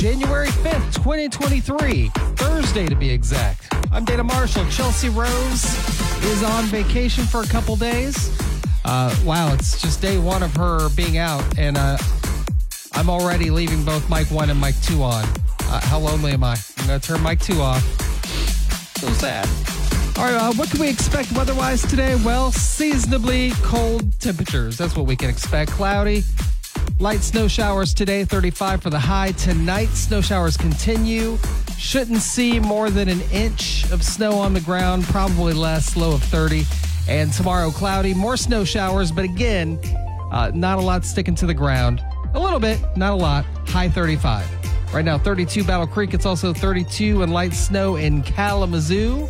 January 5th, 2023, Thursday to be exact. I'm Dana Marshall. Chelsea Rose is on vacation for a couple days. Uh, wow, it's just day one of her being out, and uh, I'm already leaving both mic one and mic two on. Uh, how lonely am I? I'm going to turn mic two off. So sad. All right, uh, what can we expect weather-wise today? Well, seasonably cold temperatures. That's what we can expect. Cloudy, Light snow showers today, 35 for the high. Tonight, snow showers continue. Shouldn't see more than an inch of snow on the ground, probably less, low of 30. And tomorrow, cloudy, more snow showers, but again, uh, not a lot sticking to the ground. A little bit, not a lot, high 35. Right now, 32 Battle Creek. It's also 32 and light snow in Kalamazoo.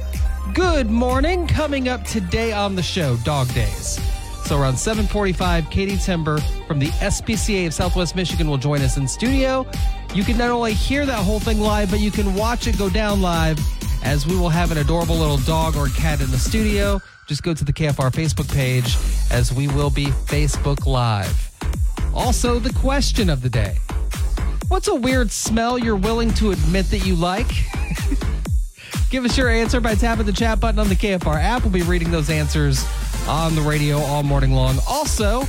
Good morning. Coming up today on the show, Dog Days. So around 7:45, Katie Timber from the SPCA of Southwest Michigan will join us in studio. You can not only hear that whole thing live, but you can watch it go down live as we will have an adorable little dog or cat in the studio. Just go to the KFR Facebook page as we will be Facebook Live. Also, the question of the day. What's a weird smell you're willing to admit that you like? Give us your answer by tapping the chat button on the KFR app. We'll be reading those answers on the radio all morning long. Also,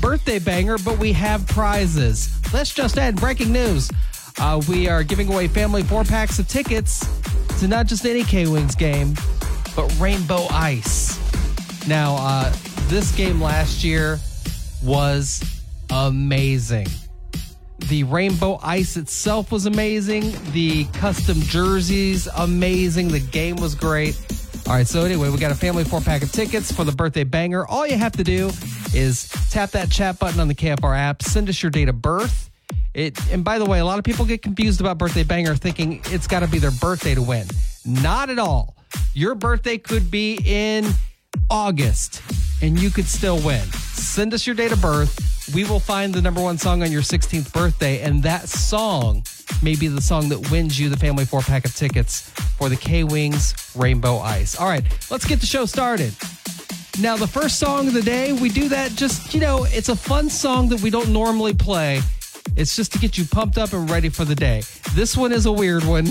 birthday banger, but we have prizes. Let's just add breaking news. Uh, we are giving away family four packs of tickets to not just any K Wings game, but Rainbow Ice. Now, uh, this game last year was amazing. The rainbow ice itself was amazing. The custom jerseys, amazing. The game was great. All right, so anyway, we got a family four pack of tickets for the birthday banger. All you have to do is tap that chat button on the KFR app, send us your date of birth. It and by the way, a lot of people get confused about birthday banger thinking it's got to be their birthday to win. Not at all. Your birthday could be in August and you could still win. Send us your date of birth. We will find the number one song on your 16th birthday, and that song may be the song that wins you the family four pack of tickets for the K Wings Rainbow Ice. All right, let's get the show started. Now, the first song of the day, we do that just, you know, it's a fun song that we don't normally play. It's just to get you pumped up and ready for the day. This one is a weird one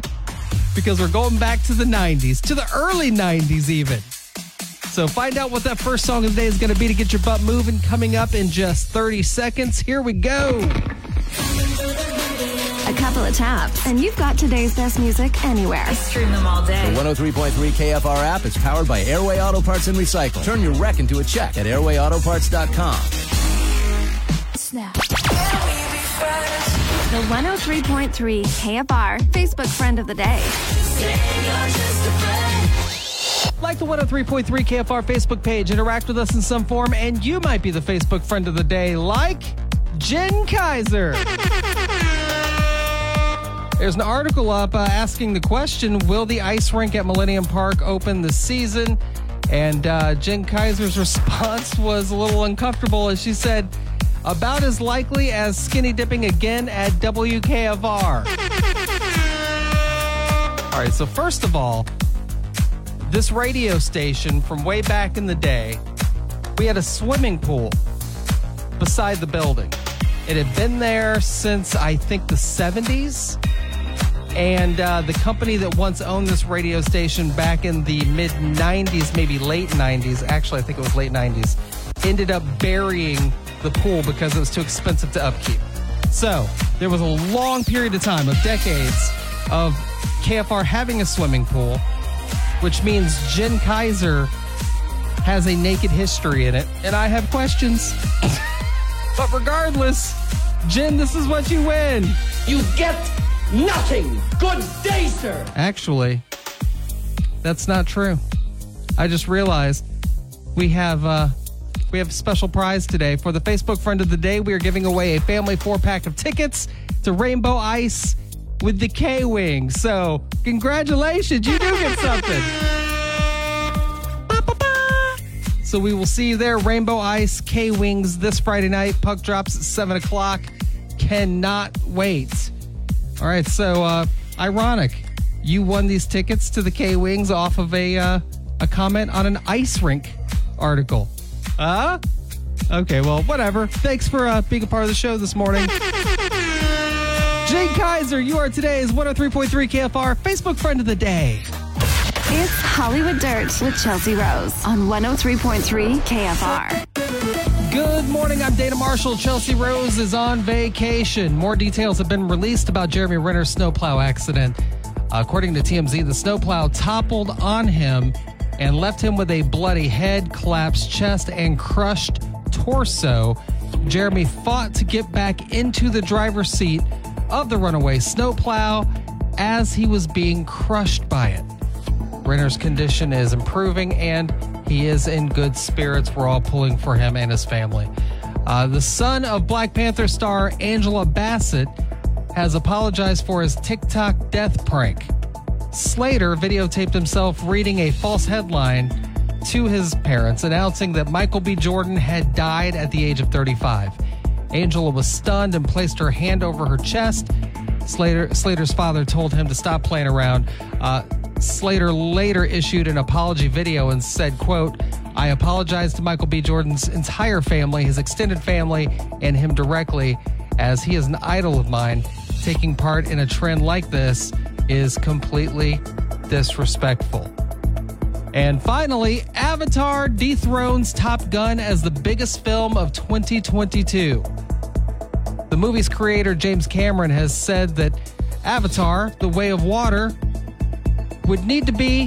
because we're going back to the 90s, to the early 90s even. So find out what that first song of the day is going to be to get your butt moving coming up in just 30 seconds. Here we go. A couple of taps, and you've got today's best music anywhere. Stream them all day. The 103.3 KFR app is powered by Airway Auto Parts and Recycle. Turn your wreck into a check at airwayautoparts.com. Snap. The 103.3 KFR Facebook friend of the day. Like the 103.3 KFR Facebook page, interact with us in some form, and you might be the Facebook friend of the day, like Jen Kaiser. There's an article up uh, asking the question Will the ice rink at Millennium Park open this season? And uh, Jen Kaiser's response was a little uncomfortable as she said, About as likely as skinny dipping again at WKFR. All right, so first of all, this radio station from way back in the day, we had a swimming pool beside the building. It had been there since I think the 70s. And uh, the company that once owned this radio station back in the mid 90s, maybe late 90s, actually, I think it was late 90s, ended up burying the pool because it was too expensive to upkeep. So there was a long period of time, of decades, of KFR having a swimming pool, which means Jen Kaiser has a naked history in it, and I have questions. but regardless, Jen, this is what you win. You get nothing. Good day, sir. Actually, that's not true. I just realized we have uh we have a special prize today for the Facebook friend of the day. We are giving away a family four pack of tickets to Rainbow Ice with the K Wing. So, congratulations, you do get something. So we will see you there. Rainbow Ice, K Wings this Friday night. Puck drops at 7 o'clock. Cannot wait. All right, so uh, ironic. You won these tickets to the K Wings off of a, uh, a comment on an ice rink article. Huh? Okay, well, whatever. Thanks for uh, being a part of the show this morning. Jane Kaiser, you are today's 103.3 KFR Facebook friend of the day. It's Hollywood Dirt with Chelsea Rose on 103.3 KFR. Good morning. I'm Dana Marshall. Chelsea Rose is on vacation. More details have been released about Jeremy Renner's snowplow accident. According to TMZ, the snowplow toppled on him and left him with a bloody head, collapsed chest, and crushed torso. Jeremy fought to get back into the driver's seat of the runaway snowplow as he was being crushed by it. Renner's condition is improving and he is in good spirits. We're all pulling for him and his family. Uh, the son of Black Panther star Angela Bassett has apologized for his TikTok death prank. Slater videotaped himself reading a false headline to his parents announcing that Michael B. Jordan had died at the age of 35. Angela was stunned and placed her hand over her chest. Slater, Slater's father told him to stop playing around. Uh, Slater later issued an apology video and said, quote, I apologize to Michael B. Jordan's entire family, his extended family, and him directly, as he is an idol of mine. Taking part in a trend like this is completely disrespectful. And finally, Avatar dethrones Top Gun as the biggest film of 2022. The movie's creator, James Cameron, has said that Avatar, The Way of Water, would need to be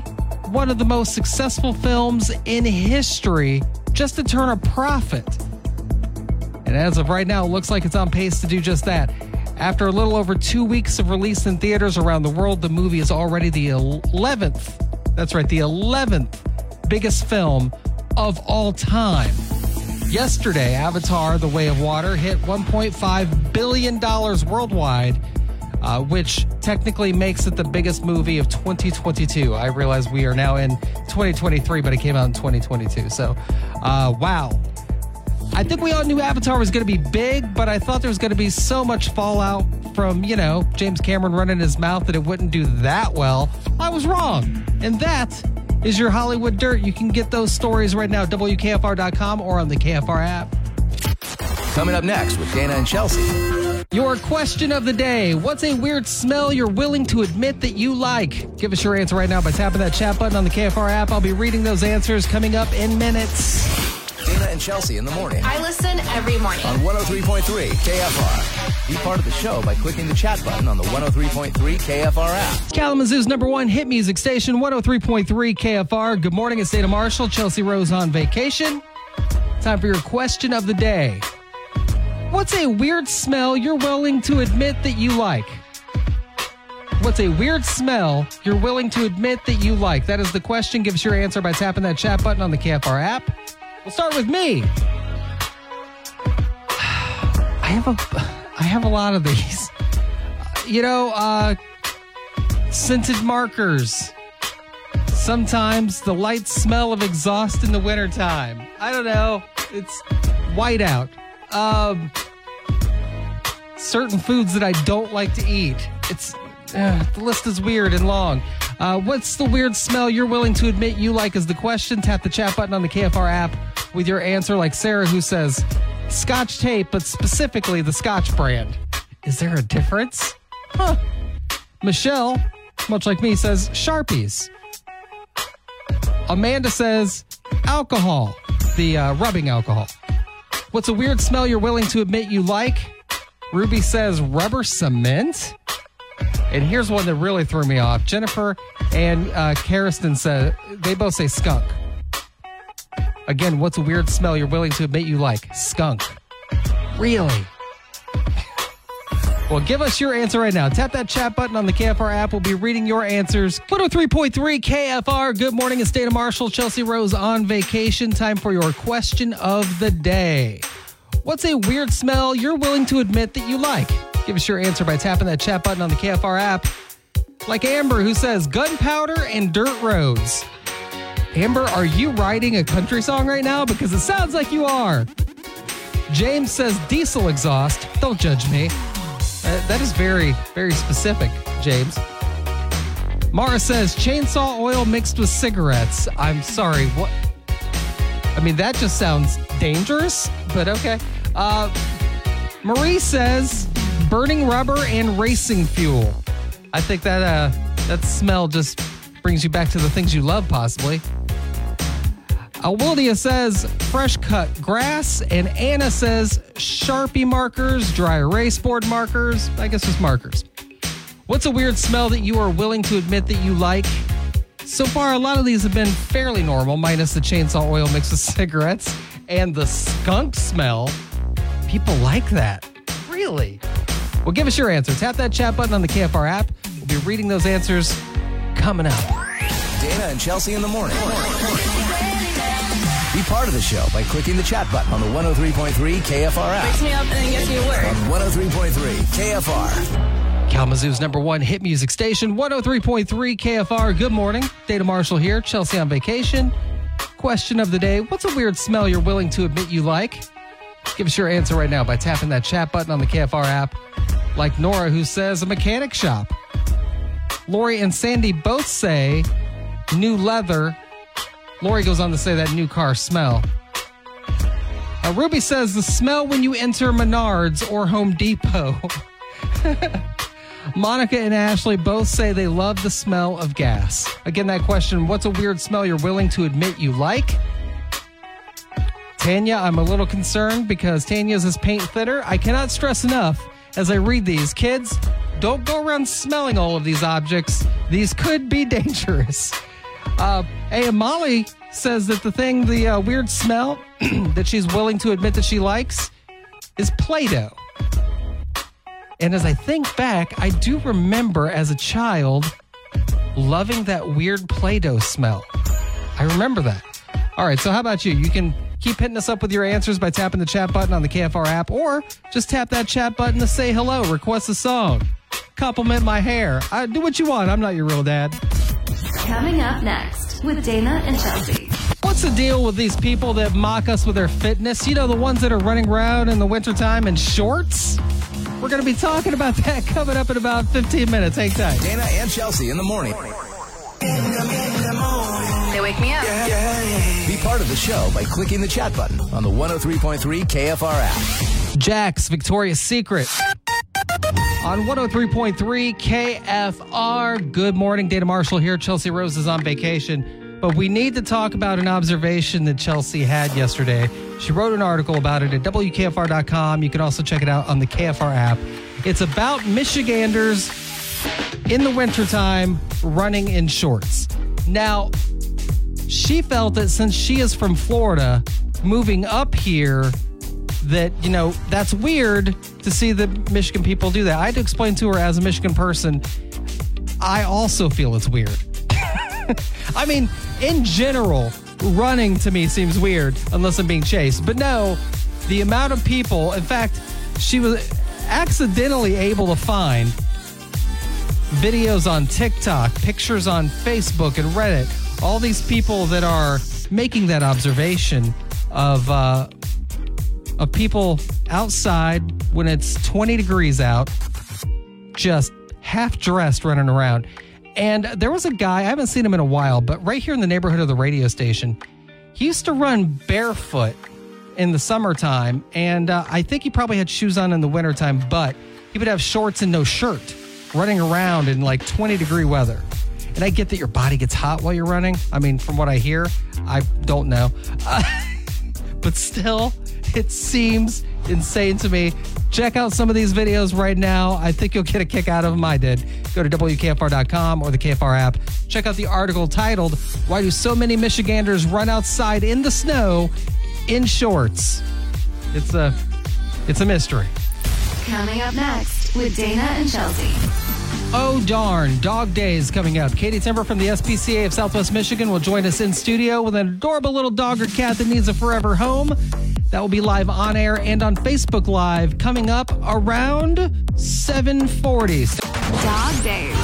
one of the most successful films in history just to turn a profit. And as of right now, it looks like it's on pace to do just that. After a little over two weeks of release in theaters around the world, the movie is already the 11th, that's right, the 11th biggest film of all time. Yesterday, Avatar The Way of Water hit $1.5 billion worldwide uh, which technically makes it the biggest movie of 2022. I realize we are now in 2023, but it came out in 2022. So, uh, wow. I think we all knew Avatar was going to be big, but I thought there was going to be so much fallout from, you know, James Cameron running his mouth that it wouldn't do that well. I was wrong. And that is your Hollywood Dirt. You can get those stories right now, at WKFR.com or on the KFR app. Coming up next with Dana and Chelsea. Your question of the day What's a weird smell you're willing to admit that you like? Give us your answer right now by tapping that chat button on the KFR app. I'll be reading those answers coming up in minutes. Dana and Chelsea in the morning. I listen every morning. On 103.3 KFR. Be part of the show by clicking the chat button on the 103.3 KFR app. Kalamazoo's number one hit music station, 103.3 KFR. Good morning, it's Dana Marshall. Chelsea Rose on vacation. Time for your question of the day. What's a weird smell you're willing to admit that you like? What's a weird smell you're willing to admit that you like? That is the question. Give us your answer by tapping that chat button on the KFR app. We'll start with me. I have a I have a lot of these. You know, uh scented markers. Sometimes the light smell of exhaust in the wintertime. I don't know. It's white out. Um, certain foods that I don't like to eat. It's uh, the list is weird and long. Uh, what's the weird smell you're willing to admit you like? Is the question. Tap the chat button on the KFR app with your answer, like Sarah, who says Scotch tape, but specifically the Scotch brand. Is there a difference? Huh. Michelle, much like me, says Sharpies. Amanda says alcohol, the uh, rubbing alcohol. What's a weird smell you're willing to admit you like? Ruby says rubber cement. And here's one that really threw me off. Jennifer and uh, Karsten said they both say skunk. Again, what's a weird smell you're willing to admit you like? Skunk. Really? Well, give us your answer right now. Tap that chat button on the KFR app. We'll be reading your answers. 103.3 KFR. Good morning. It's Dana Marshall. Chelsea Rose on vacation. Time for your question of the day. What's a weird smell you're willing to admit that you like? Give us your answer by tapping that chat button on the KFR app. Like Amber, who says gunpowder and dirt roads. Amber, are you writing a country song right now? Because it sounds like you are. James says diesel exhaust. Don't judge me. Uh, that is very, very specific, James. Mara says chainsaw oil mixed with cigarettes. I'm sorry, what? I mean, that just sounds dangerous, but okay. Uh, Marie says burning rubber and racing fuel. I think that uh, that smell just brings you back to the things you love, possibly. Alwildia says fresh cut grass, and Anna says Sharpie markers, dry erase board markers. I guess just markers. What's a weird smell that you are willing to admit that you like? So far, a lot of these have been fairly normal, minus the chainsaw oil mixed with cigarettes and the skunk smell. People like that. Really? Well, give us your answer. Tap that chat button on the KFR app. We'll be reading those answers coming up. Dana and Chelsea in the morning. Be part of the show by clicking the chat button on the 103.3 KFR app. Wakes me up and then gets me to work. On 103.3 KFR. Kalamazoo's number one hit music station, 103.3 KFR. Good morning. Dana Marshall here, Chelsea on vacation. Question of the day What's a weird smell you're willing to admit you like? Give us your answer right now by tapping that chat button on the KFR app. Like Nora, who says a mechanic shop. Lori and Sandy both say new leather. Lori goes on to say that new car smell. Uh, Ruby says the smell when you enter Menards or Home Depot. Monica and Ashley both say they love the smell of gas. Again, that question what's a weird smell you're willing to admit you like? Tanya, I'm a little concerned because Tanya's is paint thinner. I cannot stress enough as I read these. Kids, don't go around smelling all of these objects. These could be dangerous. Uh, hey, Molly says that the thing, the uh, weird smell that she's willing to admit that she likes is Play Doh. And as I think back, I do remember as a child loving that weird Play Doh smell. I remember that. All right, so how about you? You can keep hitting us up with your answers by tapping the chat button on the KFR app, or just tap that chat button to say hello, request a song, compliment my hair. I, do what you want. I'm not your real dad. Coming up next with Dana and Chelsea. What's the deal with these people that mock us with their fitness? You know, the ones that are running around in the wintertime in shorts? We're going to be talking about that coming up in about 15 minutes. Hang tight. Dana and Chelsea in the morning. They wake me up. Be part of the show by clicking the chat button on the 103.3 KFR app. Jack's Victoria's Secret. On 103.3 KFR. Good morning. Dana Marshall here. Chelsea Rose is on vacation. But we need to talk about an observation that Chelsea had yesterday. She wrote an article about it at WKFR.com. You can also check it out on the KFR app. It's about Michiganders in the wintertime running in shorts. Now, she felt that since she is from Florida, moving up here, that, you know, that's weird to see the Michigan people do that. I had to explain to her as a Michigan person, I also feel it's weird. I mean, in general, running to me seems weird unless I'm being chased. But no, the amount of people, in fact, she was accidentally able to find videos on TikTok, pictures on Facebook and Reddit, all these people that are making that observation of uh, of people outside when it's 20 degrees out, just half dressed running around. And there was a guy, I haven't seen him in a while, but right here in the neighborhood of the radio station, he used to run barefoot in the summertime. And uh, I think he probably had shoes on in the wintertime, but he would have shorts and no shirt running around in like 20 degree weather. And I get that your body gets hot while you're running. I mean, from what I hear, I don't know. Uh, but still, it seems insane to me. Check out some of these videos right now. I think you'll get a kick out of them. I did. Go to WKFR.com or the KFR app. Check out the article titled, Why Do So Many Michiganders Run Outside in the Snow in Shorts? It's a, it's a mystery. Coming up next with Dana and Chelsea. Oh darn, Dog Day is coming up. Katie Timber from the SPCA of Southwest Michigan will join us in studio with an adorable little dog or cat that needs a forever home. That will be live on air and on Facebook Live coming up around 740. Dog Days.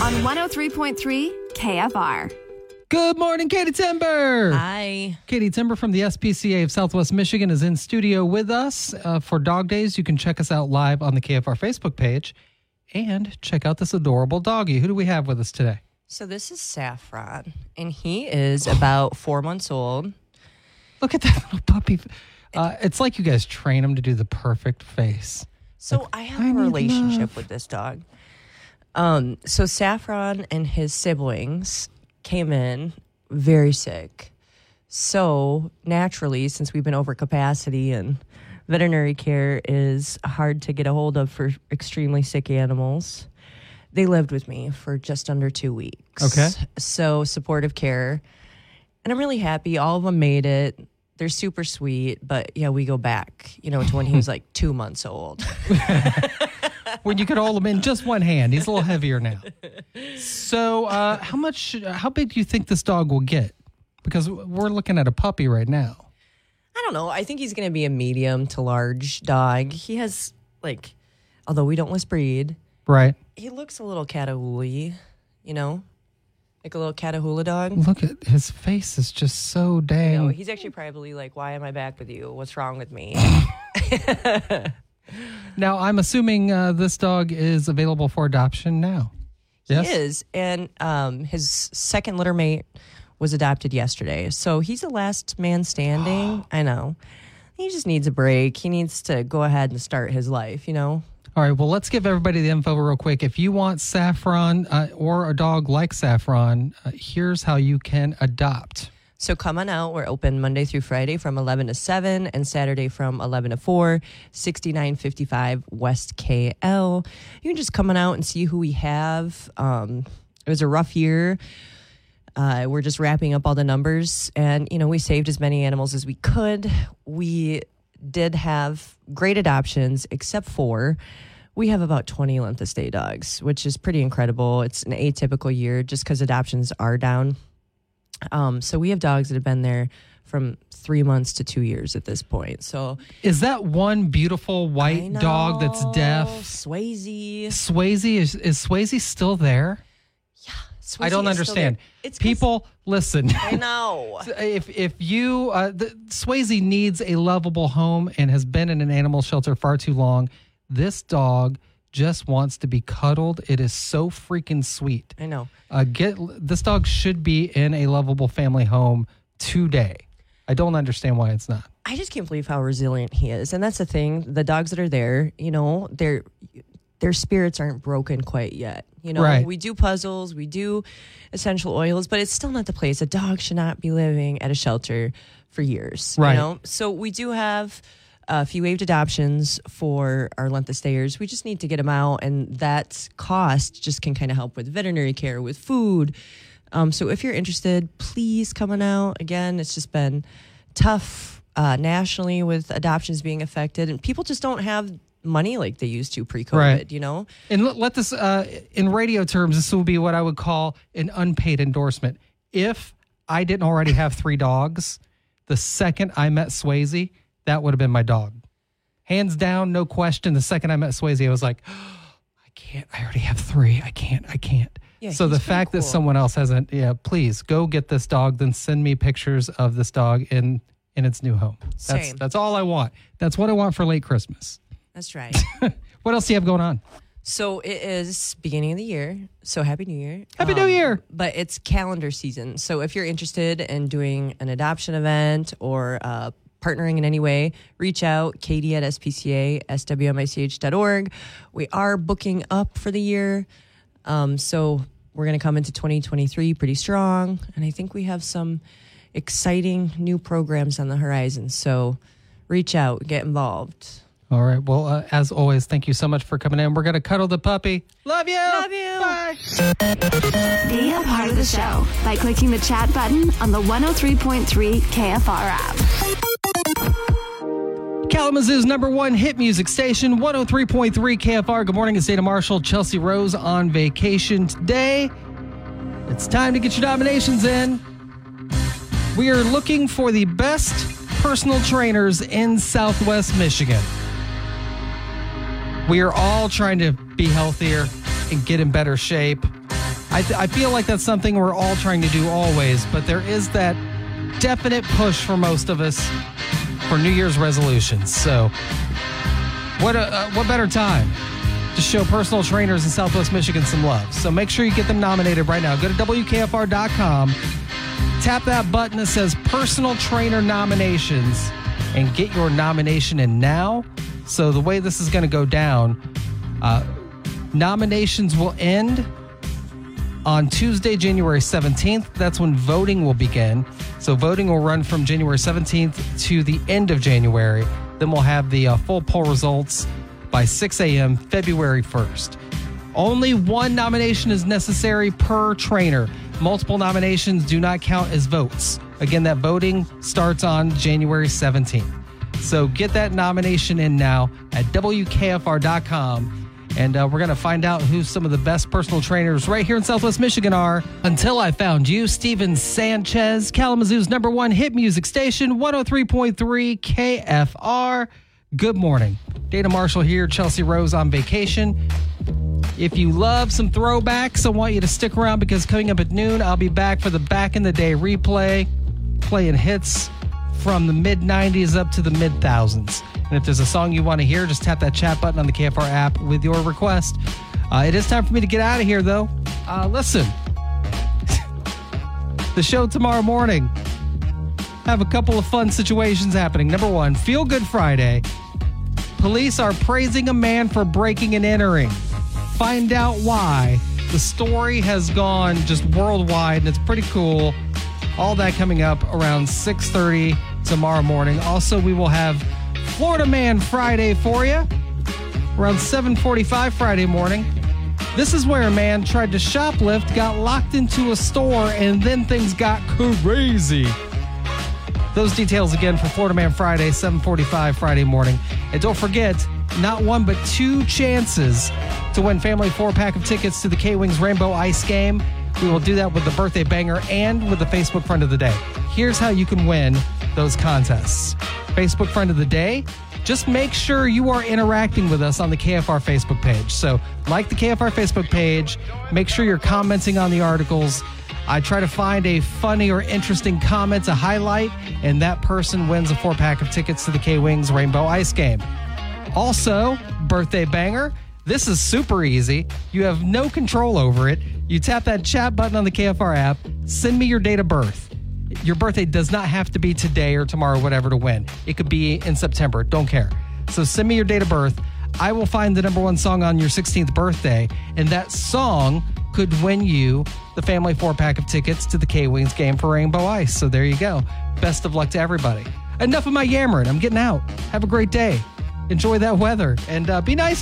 On 103.3 KFR. Good morning, Katie Timber. Hi. Katie Timber from the SPCA of Southwest Michigan is in studio with us uh, for Dog Days. You can check us out live on the KFR Facebook page and check out this adorable doggy. Who do we have with us today? So this is Saffron, and he is about four months old. Look at that little puppy. Uh, it's like you guys train him to do the perfect face. So I have I a relationship with this dog. Um, so Saffron and his siblings came in very sick. So naturally, since we've been over capacity and veterinary care is hard to get a hold of for extremely sick animals, they lived with me for just under two weeks. Okay. So supportive care. And I'm really happy. All of them made it. They're super sweet, but yeah, we go back, you know, to when he was like two months old. when you could hold him in just one hand. He's a little heavier now. So, uh, how much? How big do you think this dog will get? Because we're looking at a puppy right now. I don't know. I think he's going to be a medium to large dog. He has like, although we don't list breed, Right. he looks a little catahoula, you know, like a little catahoula dog. Look at his face is just so You dang. know, he's actually probably like, "Why am I back with you? What's wrong with me?" now, I'm assuming uh, this dog is available for adoption now. Yes. He is, and um, his second litter mate was adopted yesterday, so he's the last man standing. I know. He just needs a break. He needs to go ahead and start his life. You know. All right. Well, let's give everybody the info real quick. If you want Saffron uh, or a dog like Saffron, uh, here's how you can adopt. So come on out. We're open Monday through Friday from 11 to 7 and Saturday from 11 to 4, 6955 West KL. You can just come on out and see who we have. Um, it was a rough year. Uh, we're just wrapping up all the numbers and, you know, we saved as many animals as we could. We did have great adoptions, except for we have about 20 length of stay dogs, which is pretty incredible. It's an atypical year just because adoptions are down. Um, so we have dogs that have been there from three months to two years at this point. So Is that one beautiful white dog that's deaf? Swayze. Swayze is is Swayze still there? Yeah. Swayze I don't is still understand. It's People, listen. I know. if if you uh, the, Swayze needs a lovable home and has been in an animal shelter far too long, this dog just wants to be cuddled. It is so freaking sweet. I know. Uh, get this dog should be in a lovable family home today. I don't understand why it's not. I just can't believe how resilient he is. And that's the thing. The dogs that are there, you know, their their spirits aren't broken quite yet. You know, Right. we do puzzles, we do essential oils, but it's still not the place. A dog should not be living at a shelter for years. Right. You know? So we do have a few waived adoptions for our length of stayers. We just need to get them out, and that cost just can kind of help with veterinary care, with food. Um, so if you're interested, please come on out. Again, it's just been tough uh, nationally with adoptions being affected, and people just don't have money like they used to pre-COVID. Right. You know, And let, let this, uh, in radio terms, this will be what I would call an unpaid endorsement. If I didn't already have three dogs, the second I met Swayze, that would have been my dog. Hands down, no question. The second I met Swayze, I was like, I can't, I already have three. I can't, I can't. Yeah, so the fact that someone else hasn't, yeah, please go get this dog, then send me pictures of this dog in in its new home. That's Same. that's all I want. That's what I want for late Christmas. that's right. What else do you have going on? so it is beginning of the year. So happy New Year! Um, Happy New Year! But it's calendar season. So if you're interested in doing an adoption event or uh, partnering in any way, reach out, Katie at SPCA, SWMICH.org. We are booking up for the year. Um, so we're going to come into 2023 pretty strong. And I think we have some exciting new programs on the horizon. So reach out, get involved. All right. Well, uh, as always, thank you so much for coming in. We're going to cuddle the puppy. Love you. Love you. Bye. Be a part of the show by clicking the chat button on the 103.3 KFR app. Kalamazoo's number one hit music station, 103.3 KFR. Good morning. It's Dana Marshall, Chelsea Rose on vacation today. It's time to get your nominations in. We are looking for the best personal trainers in Southwest Michigan. We are all trying to be healthier and get in better shape. I, th- I feel like that's something we're all trying to do always, but there is that definite push for most of us for New Year's resolutions. So, what a, uh, what better time to show personal trainers in Southwest Michigan some love? So make sure you get them nominated right now. Go to WKFR.com, tap that button that says Personal Trainer Nominations, and get your nomination in now. So the way this is going to go down, uh, nominations will end on Tuesday, January 17th. That's when voting will begin. So voting will run from January 17th to the end of January. Then we'll have the uh, full poll results by 6 a.m. February 1st. Only one nomination is necessary per trainer. Multiple nominations do not count as votes. Again, that voting starts on January 17th. So get that nomination in now at WKFR.com. And uh, we're going to find out who some of the best personal trainers right here in Southwest Michigan are. Until I found you, Steven Sanchez, Kalamazoo's number one hit music station, 103.3 KFR. Good morning. Dana Marshall here, Chelsea Rose on vacation. If you love some throwbacks, I want you to stick around because coming up at noon, I'll be back for the back in the day replay, playing hits from the mid 90s up to the mid thousands. And if there's a song you want to hear, just tap that chat button on the KFR app with your request. Uh, it is time for me to get out of here, though. Uh, listen, the show tomorrow morning. Have a couple of fun situations happening. Number one, Feel Good Friday. Police are praising a man for breaking and entering. Find out why. The story has gone just worldwide, and it's pretty cool. All that coming up around 6:30 tomorrow morning. Also, we will have Florida Man Friday for you around 7:45 Friday morning. This is where a man tried to shoplift, got locked into a store, and then things got crazy. Those details again for Florida Man Friday, 7:45 Friday morning. And don't forget, not one but two chances to win family four pack of tickets to the K Wings Rainbow Ice game. We will do that with the birthday banger and with the Facebook friend of the day. Here's how you can win those contests. Facebook friend of the day. Just make sure you are interacting with us on the KFR Facebook page. So, like the KFR Facebook page, make sure you're commenting on the articles. I try to find a funny or interesting comment to highlight, and that person wins a four pack of tickets to the K Wings Rainbow Ice Game. Also, birthday banger. This is super easy. You have no control over it. You tap that chat button on the KFR app, send me your date of birth. Your birthday does not have to be today or tomorrow, whatever, to win. It could be in September. Don't care. So send me your date of birth. I will find the number one song on your 16th birthday, and that song could win you the family four pack of tickets to the K Wings game for Rainbow Ice. So there you go. Best of luck to everybody. Enough of my yammering. I'm getting out. Have a great day. Enjoy that weather and uh, be nice.